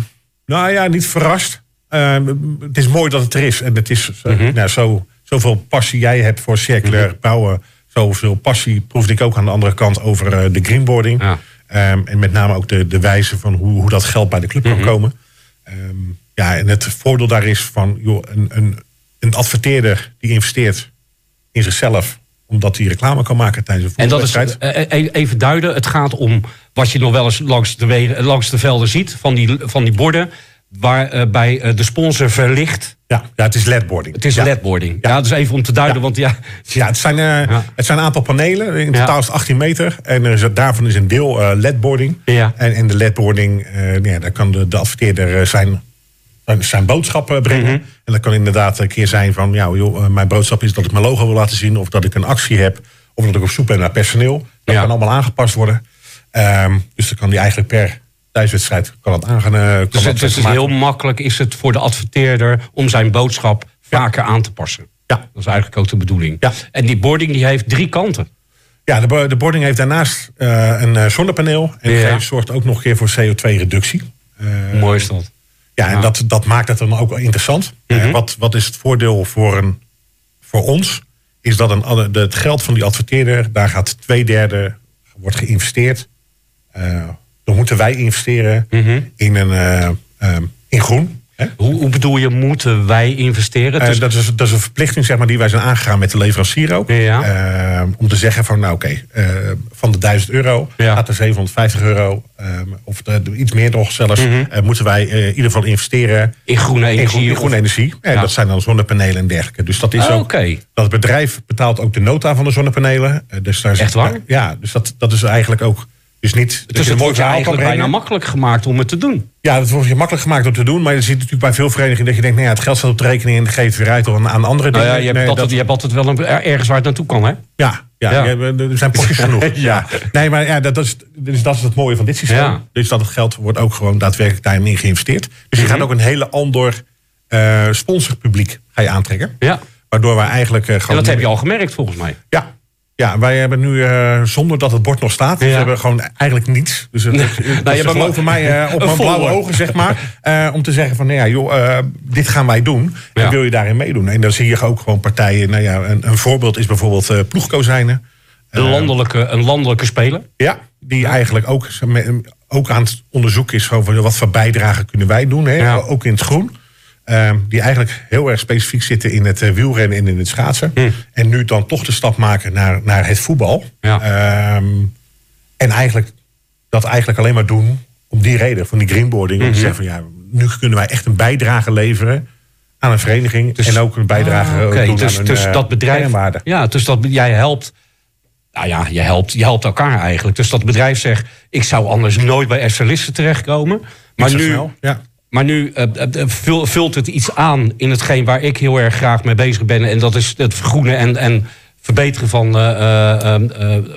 nou ja, niet verrast. Ehm, het is mooi dat het er is. En het is eh,
Mhm.
nou, zo, zoveel passie jij hebt voor circulair bouwen. Zoveel passie proefde ik ook aan de andere kant over eh, de greenboarding.
Ja.
Ehm, en met name ook de, de wijze van hoe, hoe dat geld bij de club
Mhm.
kan komen. Ehm, ja, en het voordeel daar is van joh, een, een, een adverteerder die investeert in zichzelf omdat hij reclame kan maken tijdens een
En dat is
voetbalwedstrijd.
eh, eh, even duiden. Het gaat om wat je nog wel eens langs de, wegen, langs de velden ziet. Van die, van die borden. Waarbij eh, de sponsor verlicht.
Ja, ja, het is ledboarding.
Het is
ja.
ledboarding. Ja. dus even om te duiden.
Ja.
Want ja,
Ja, het zijn, eh,
Ja.
het zijn een aantal panelen. In
Ja.
totaal is het 18 meter. En er is, daarvan is een deel eh, ledboarding.
Ja.
En, en de ledboarding, eh, ja, daar kan de, de adverteerder eh, zijn, zijn boodschap eh, brengen.
Mhm.
En dat kan inderdaad een keer zijn van... Ja, joh, eh, mijn boodschap is dat ik mijn logo wil laten zien... of dat ik een actie heb, of dat ik op zoek ben naar personeel. Dat
Ja.
kan allemaal aangepast worden. Ehm, dus dan kan die eigenlijk per thuiswedstrijd kan het aangaan. eh, kan
Dus het is heel makkelijk is het voor de adverteerder om zijn boodschap vaker aan te passen.
Ja.
Dat is eigenlijk ook de bedoeling.
Ja.
En die boarding die heeft drie kanten.
Ja, de, de boarding heeft daarnaast eh, een eh, zonnepaneel. En
Ja.
die zorgt ook nog een keer voor CO2-reductie.
Mooi is dat.
Ja, en
Ja.
dat, dat maakt het dan ook wel interessant.
Mhm.
Wat, wat is het voordeel voor, een, voor ons? Is dat een, de- het geld van die adverteerder, daar gaat twee derde wordt geïnvesteerd. Dan moeten wij investeren
Mhm.
in, een, eh, ehm, in groen.
Hoe, hoe bedoel je, moeten wij investeren?
Eh,
Dus-
dat, is, dat is een verplichting zeg maar, die wij zijn aangegaan met de leverancier ook.
Ja.
Eh, om te zeggen van nou oké, eh, van de 1000 euro
Ja.
gaat er 750 euro, ehm, of de- iets meer nog zelfs, eh, moeten wij in ieder geval investeren
in groene
in,
energie?
groen, in groene
of-
energie. En
Ja.
dat zijn dan zonnepanelen en dergelijke. Dus dat is
Ah,
ook. Dat bedrijf betaalt ook de nota van de zonnepanelen. Dus daar is-
Echt waar?
Ja, dus dat, dat is eigenlijk ook. Dus niet. dat
Dus het wordt je eigenlijk bijna
brengen.
makkelijk gemaakt om het te doen.
Ja, dat wordt je makkelijk gemaakt om te doen. Maar je ziet natuurlijk bij veel verenigingen dat je denkt, nou ja, het geld staat op de rekening en dan geef je het weer uit aan, aan andere
Nou
dingen.
ja, je, hebt
Nee,
altijd,
dat-
je hebt altijd wel een, ergens waar het naartoe kan, hè?
Ja, ja, er zijn potjes genoeg. ja. Nee, maar ja, dat, dat is, dus dat is het mooie van dit systeem.
Ja.
Dus dat het geld wordt ook gewoon daadwerkelijk daarin geïnvesteerd. Dus je
Mhm.
gaat ook een hele ander eh sponsorpubliek ga je aantrekken.
Ja.
Waardoor wij eigenlijk eh,
En dat heb je al gemerkt, volgens mij.
Ja. Ja, wij hebben nu, eh, zonder dat het bord nog staat, dus
Ja.
we hebben gewoon eigenlijk niets. Dus, het- dus
hebt
ze
maar-
geloven mij eh, op mijn blauwe ogen, zeg maar. eh, om te zeggen van, nou ja, joh, dit gaan wij doen.
Ja.
En wil je daarin meedoen? En dan zie je ook gewoon partijen, nou ja, een, een voorbeeld is bijvoorbeeld ploegkozijnen.
Een landelijke, een landelijke speler.
Ja, die eigenlijk ook, ook aan het onderzoek is over wat voor bijdrage kunnen wij doen, hè? Ook in het groen. Ehm, die eigenlijk heel erg specifiek zitten in het eh, wielrennen en in het schaatsen. En nu dan toch de stap maken naar, naar het voetbal.
Ja.
Ehm, en eigenlijk dat eigenlijk alleen maar doen om die reden, van die greenboarding. Om te zeggen van ja, nu kunnen wij echt een bijdrage leveren aan een vereniging.
Dus-
en ook een bijdrage
Ah,
doen
Dus,
aan een,
dus
eh,
dat bedrijf. Ja, dus dat jij helpt. Nou ja, je helpt, je helpt elkaar eigenlijk. Dus dat bedrijf zegt: ik zou anders nooit bij Esselisten terechtkomen. Maar nu,
snel, ja.
Maar nu eh, eh, eh, vul- vult het iets aan in hetgeen waar ik heel erg graag mee bezig ben. En dat is het vergroenen en, en verbeteren van,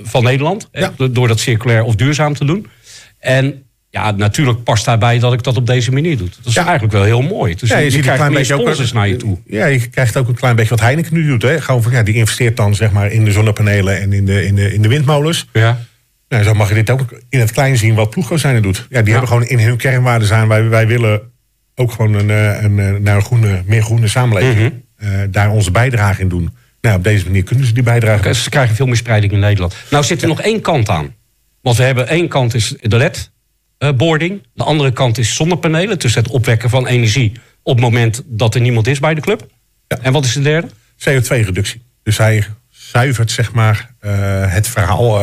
van Nederland.
Ja.
door- dat circulair of duurzaam te doen. En ja, natuurlijk past daarbij dat ik dat op deze manier doe. Dat is
Ja.
eigenlijk wel heel mooi. Dus
Ja,
je,
je, ziet een
krijgt
klein
meer
beetje ook
naar je toe.
Ja, je krijgt ook een klein beetje wat Heineken nu doet. Hè? Gewoon van, ja, die investeert dan zeg maar in de zonnepanelen en in de, in de, in de windmolens.
Ja.
Nou, zo mag je dit ook in het klein zien wat ploegkozijnen doet. Ja, die hebben gewoon in hun kernwaarden zijn. Wij, wij willen ook gewoon een, eh, een, eh, naar een groene, meer groene samenleving. eh, daar onze bijdrage in doen. Nou, op deze manier kunnen ze die bijdrage.
Ze krijgen veel meer spreiding in Nederland. Nou zit er nog één kant aan. Want we hebben één kant is de LED-boarding. de andere kant is zonnepanelen. Dus het opwekken van energie op het moment dat er niemand is bij de club.
Ja.
En wat is de derde?
CO2-reductie. Dus hij zuivert zeg maar het verhaal.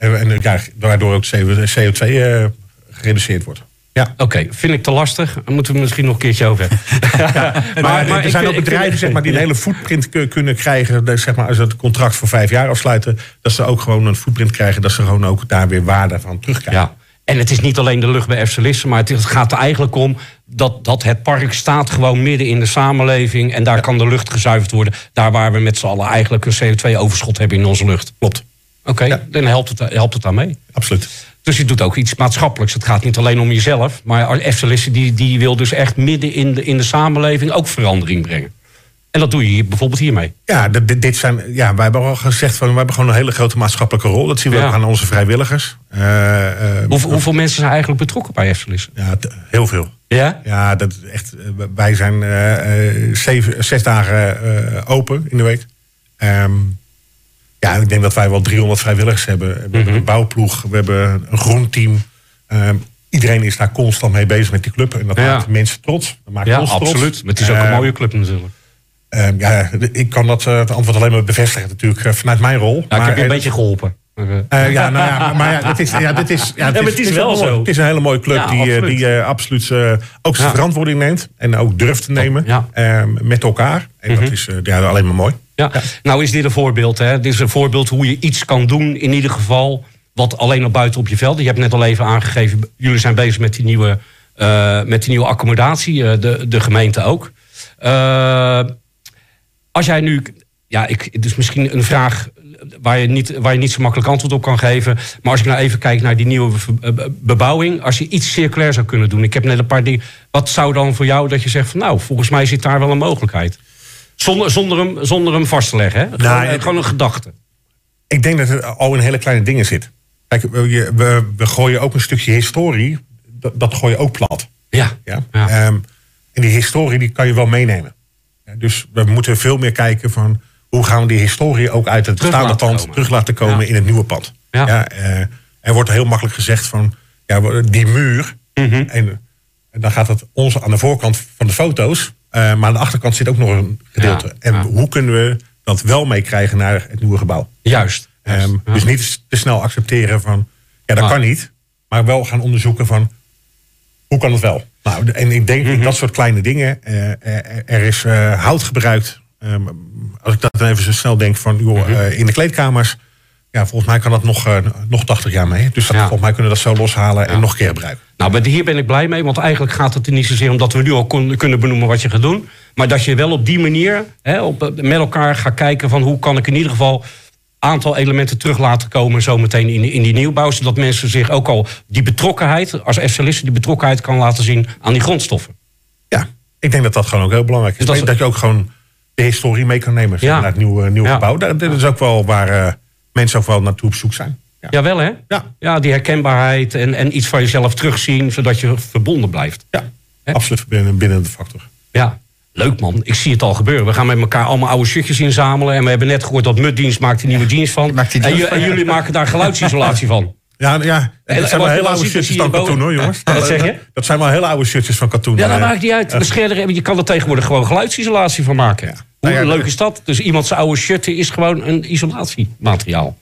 en, en ja, waardoor ook CO2 eh, gereduceerd wordt. Ja.
Oké, vind ik te lastig. Daar moeten we het misschien nog een keertje over hebben.
Maar, er zijn
vind-
ook bedrijven
vind-
zeg maar, die een hele footprint ku- kunnen krijgen. Zeg maar, als ze het contract voor vijf jaar afsluiten. Dat ze ook gewoon een footprint krijgen. Dat ze gewoon ook daar weer waarde van terugkrijgen.
Ja. En het is niet alleen de lucht bij FC maar het gaat er eigenlijk om dat, dat het park staat gewoon midden in de samenleving. En daar kan de lucht gezuiverd worden. Daar waar we met z'n allen eigenlijk een CO2-overschot hebben in onze lucht.
Klopt,
Oké, dan helpt het, helpt het daarmee.
absoluut.
Dus je doet ook iets maatschappelijks. Het gaat niet alleen om jezelf. Maar FC Lisse die, die wil dus echt midden in de, in de samenleving ook verandering brengen. En dat doe je bijvoorbeeld hiermee.
Ja, dit, zijn, ja, wij hebben al gezegd van we hebben gewoon een hele grote maatschappelijke rol. Dat zien we
Ja.
ook aan onze vrijwilligers. Eh, eh,
Hoeveel, hoeveel mensen zijn eigenlijk betrokken bij Lisse?
ja, heel veel.
Ja?
Ja, dat echt. eh, Wij zijn eh, zeven, zes dagen open in de week. Ehm, ja, ik denk dat wij wel 300 vrijwilligers hebben. We
Mhm.
hebben een bouwploeg, we hebben een groenteam. Ehm, iedereen is daar constant mee bezig met die club. En dat
Ja.
maakt mensen trots. Dat maakt
Ja,
ons trots.
absoluut. Maar het is ook een
Ehm,
mooie club natuurlijk.
ehm, ja, ik kan dat eh, het antwoord alleen maar bevestigen natuurlijk eh, vanuit mijn rol.
Ja, ik heb je een beetje geholpen. Eh,
eh, ja, nou ja, maar ja, dit is, ja, dit is, ja,
het is wel
mooi-
zo.
Het is een hele mooie club
Ja,
die, eh,
absoluut.
die absoluut eh, ook zijn verantwoording neemt. En ook durft te nemen.
Mhm.
met elkaar. En dat is eh, ja, alleen maar mooi.
Ja. Nou is dit een voorbeeld. Hè? Dit is een voorbeeld hoe je iets kan doen in ieder geval. Wat alleen nog buiten op je veld. Je hebt net al even aangegeven. Jullie zijn bezig met die nieuwe, met die nieuwe accommodatie. de, de gemeente ook. Als jij nu. Ja, ik, het is misschien een vraag waar, je niet, waar je niet zo makkelijk antwoord op kan geven. Maar als ik nou even kijk naar die nieuwe be- bebouwing. Als je iets circulair zou kunnen doen. Ik heb net een paar dingen. Wat zou dan voor jou dat je zegt van nou, volgens mij zit daar wel een mogelijkheid. Zonder, zonder, hem, zonder hem vast te leggen. Hè? Gewoon,
Nou,
eh,
ik-
gewoon een gedachte.
Ik denk dat het al in hele kleine dingen zit. Kijk, we, we, we gooien ook een stukje historie. Dat, dat gooi je ook plat.
Ja.
Ja?
Ja.
Ehm, en die historie die kan je wel meenemen. Ja, dus we moeten veel meer kijken van hoe gaan we die historie ook uit het
Terug
bestaande pand
komen.
terug laten komen
Ja.
in het nieuwe pand.
Ja.
eh, er wordt heel makkelijk gezegd van ja, die muur.
Mhm.
En, en dan gaat het ons aan de voorkant van de foto's. eh, maar aan de achterkant zit ook nog een gedeelte.
Ja.
En hoe kunnen we dat wel meekrijgen naar het nieuwe gebouw?
Juist.
Ehm,
Juist.
Dus niet te snel accepteren van, ja, dat
Ah.
kan niet. Maar wel gaan onderzoeken van, hoe kan het wel? Nou, en ik denk
Mhm.
dat soort kleine dingen. eh, er, er is hout gebruikt. Ehm, als ik dat dan even zo snel denk van, joh,
Mhm.
eh, in de kleedkamers. Ja, volgens mij kan dat nog, eh, nog 80 jaar mee. Dus dat,
Ja.
volgens mij kunnen we dat zo loshalen en nog een keer gebruiken.
Nou, maar hier ben ik blij mee, want eigenlijk gaat het er niet zozeer omdat we nu al kon- kunnen benoemen wat je gaat doen. Maar dat je wel op die manier hè, op, met elkaar gaat kijken van hoe kan ik in ieder geval aantal elementen terug laten komen zometeen in, in die nieuwbouw. Zodat mensen zich ook al die betrokkenheid, als FCListen die betrokkenheid kan laten zien aan die grondstoffen.
Ja, ik denk dat dat gewoon ook heel belangrijk is.
Dus dat
dat, je ook gewoon de historie mee kan nemen
Ja.
naar het nieuwe, nieuwe
Ja.
gebouw. Dat, is ook wel waar eh, mensen ook wel naartoe op zoek zijn. Ja.
Jawel hè?
Ja.
Ja, die herkenbaarheid en, en iets van jezelf terugzien, zodat je verbonden blijft.
Ja,
Hè?
absoluut binnen, binnen de factor.
Ja, leuk man. Ik zie het al gebeuren. We gaan met elkaar allemaal oude shirtjes inzamelen. En we hebben net gehoord dat Muddienst maakt er nieuwe jeans van.
die
en,
jeans van,
en jullie maken daar geluidsisolatie van.
Ja, ja.
En-
dat zijn wel hele oude shirtjes van katoen hoor, jongens.
Wat zeg je?
Dat zijn wel hele oude shirtjes van katoen.
Ja, dat maakt niet uit. Je kan er tegenwoordig gewoon geluidsisolatie van maken. Hoe
Nou ja,
leuk
dat-
is dat? Dus iemand zijn oude shirt is gewoon een isolatiemateriaal.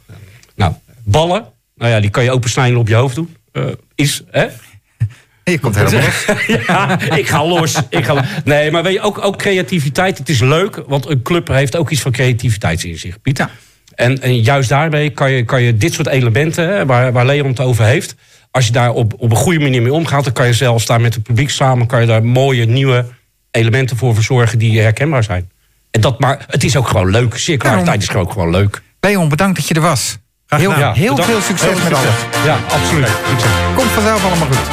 Nou, ballen. Nou ja, die kan je opensnijden op je hoofd doen. Eh, is, hè?
Je komt helemaal los.
ja, ik ga los. Ik ga los. Nee, maar weet je, ook, ook creativiteit. Het is leuk, want een club heeft ook iets van creativiteit in zich, Piet.
Ja.
En, en juist daarmee kan je, kan je dit soort elementen, hè, waar, waar Leon het over heeft... als je daar op, op een goede manier mee omgaat... dan kan je zelfs daar met het publiek samen... kan je daar mooie, nieuwe elementen voor verzorgen die herkenbaar zijn. En dat, maar het is ook gewoon leuk. Circulariteit is gewoon, gewoon leuk.
Leon, bedankt dat je er was. Heel, veel succes
Heel
met alles.
Ja, absoluut. Succes.
Komt vanzelf allemaal goed.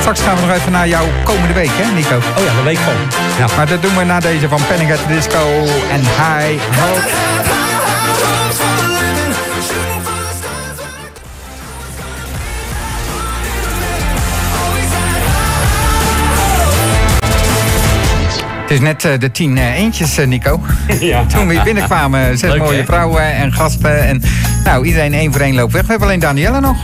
Straks gaan we nog even naar jouw komende week, hè, Nico?
Oh ja, de week van. Ja.
Maar dat doen we na deze van Panic at the Disco en High Hope. Is net eh, de tien eh, eentjes, eh, Nico.
Ja.
Toen we hier binnenkwamen, zes
Leuk,
mooie
hè?
vrouwen en gasten. En nou, iedereen één voor één loopt weg. We hebben alleen Danielle nog.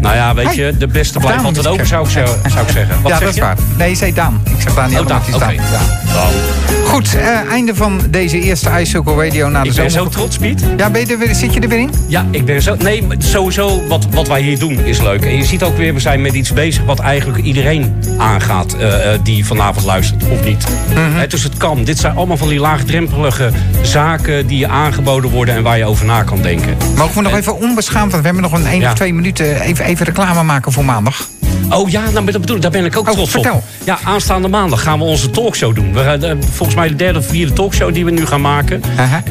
Nou ja, weet je, de beste blijft altijd
ik
over, zou ik, zo- zou ik zeggen. Wat
ja,
zeg
dat is waar. Nee, je zei Daan. Ik zeg Danielle,
Oh, Daan,
staat. Ja. Goed, eh, einde van deze eerste iCircle Radio na de
Ik ben
zomer.
zo trots, Piet.
Ja, ben je er weer, zit je er weer in?
Ja, ik ben zo. Nee, sowieso wat, wat wij hier doen is leuk. En je ziet ook weer, we zijn met iets bezig wat eigenlijk iedereen aangaat eh, eh, die vanavond luistert of niet. Hè, dus het kan. Dit zijn allemaal van die laagdrempelige zaken die je aangeboden worden en waar je over na kan denken.
Mogen we nog
En-
even onbeschaamd, want we hebben nog een één
Ja.
of twee minuten even, even reclame maken voor maandag.
Oh ja, nou, dat bedoel ik, daar ben ik ook
Oh,
trots
vertel.
op. Ja, aanstaande maandag gaan we onze talkshow doen. We gaan, eh, volgens mij de derde of vierde talkshow die we nu gaan maken.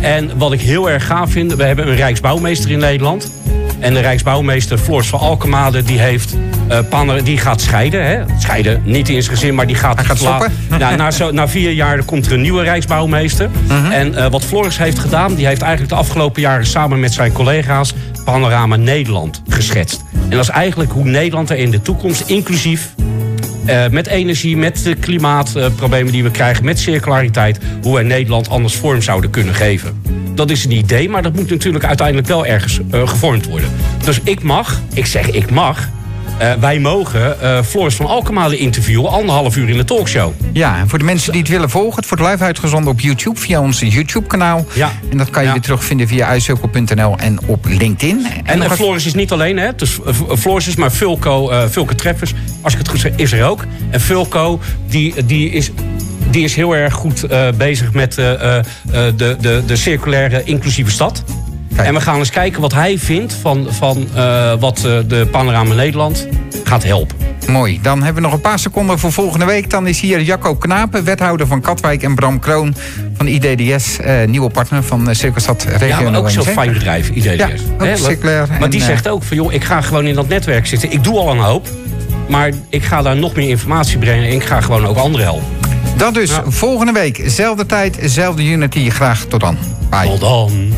En wat ik heel erg gaaf vind, we hebben een Rijksbouwmeester in Nederland. En de Rijksbouwmeester Floors van Alkemade, die heeft pannen, die gaat scheiden. Hè? Scheiden, niet in zijn gezin, maar die gaat...
Hij gaat stoppen?
Ja, na, zo, na vier jaar komt er een nieuwe Rijksbouwmeester.
Mhm.
En eh, wat Floris heeft gedaan, die heeft eigenlijk de afgelopen jaren samen met zijn collega's Panorama Nederland geschetst. En dat is eigenlijk hoe Nederland er in de toekomst, inclusief eh, met energie, met de klimaatproblemen die we krijgen, met circulariteit, hoe wij Nederland anders vorm zouden kunnen geven. Dat is een idee, maar dat moet natuurlijk uiteindelijk wel ergens gevormd worden. Dus ik mag, ik zeg ik mag, eh, wij mogen eh Floris van Alkemade interviewen, anderhalf uur in de talkshow.
Ja, en voor de mensen die het willen volgen, het wordt live uitgezonden op YouTube via ons YouTube-kanaal.
Ja.
En dat kan je
Ja.
weer terugvinden via icircle.nl en op LinkedIn.
En, Floris is niet alleen, hè? Dus eh, Floris is maar Fulco, eh Fulco Treffers, als ik het goed zeg, is er ook. En Fulco, die, die is. Die is heel erg goed bezig met de, de, de circulaire inclusieve stad.
Kijk.
En we gaan eens kijken wat hij vindt van, van eh, wat eh, de Panorama Nederland gaat helpen.
Mooi. Dan hebben we nog een paar seconden voor volgende week. Dan is hier Jacco Knapen, wethouder van Katwijk... en Bram Kroon van IDDS, eh, nieuwe partner van Circusstad Regio
Ja, maar ook zo'n fijn bedrijf, IDDS.
Ja, circulair
Maar die zegt ook van, joh, ik ga gewoon in dat netwerk zitten. Ik doe al een hoop, maar ik ga daar nog meer informatie brengen... en ik ga gewoon ook anderen helpen.
Dat dus volgende week, zelfde tijd, zelfde Unity. Graag tot dan. Bye.
Tot dan.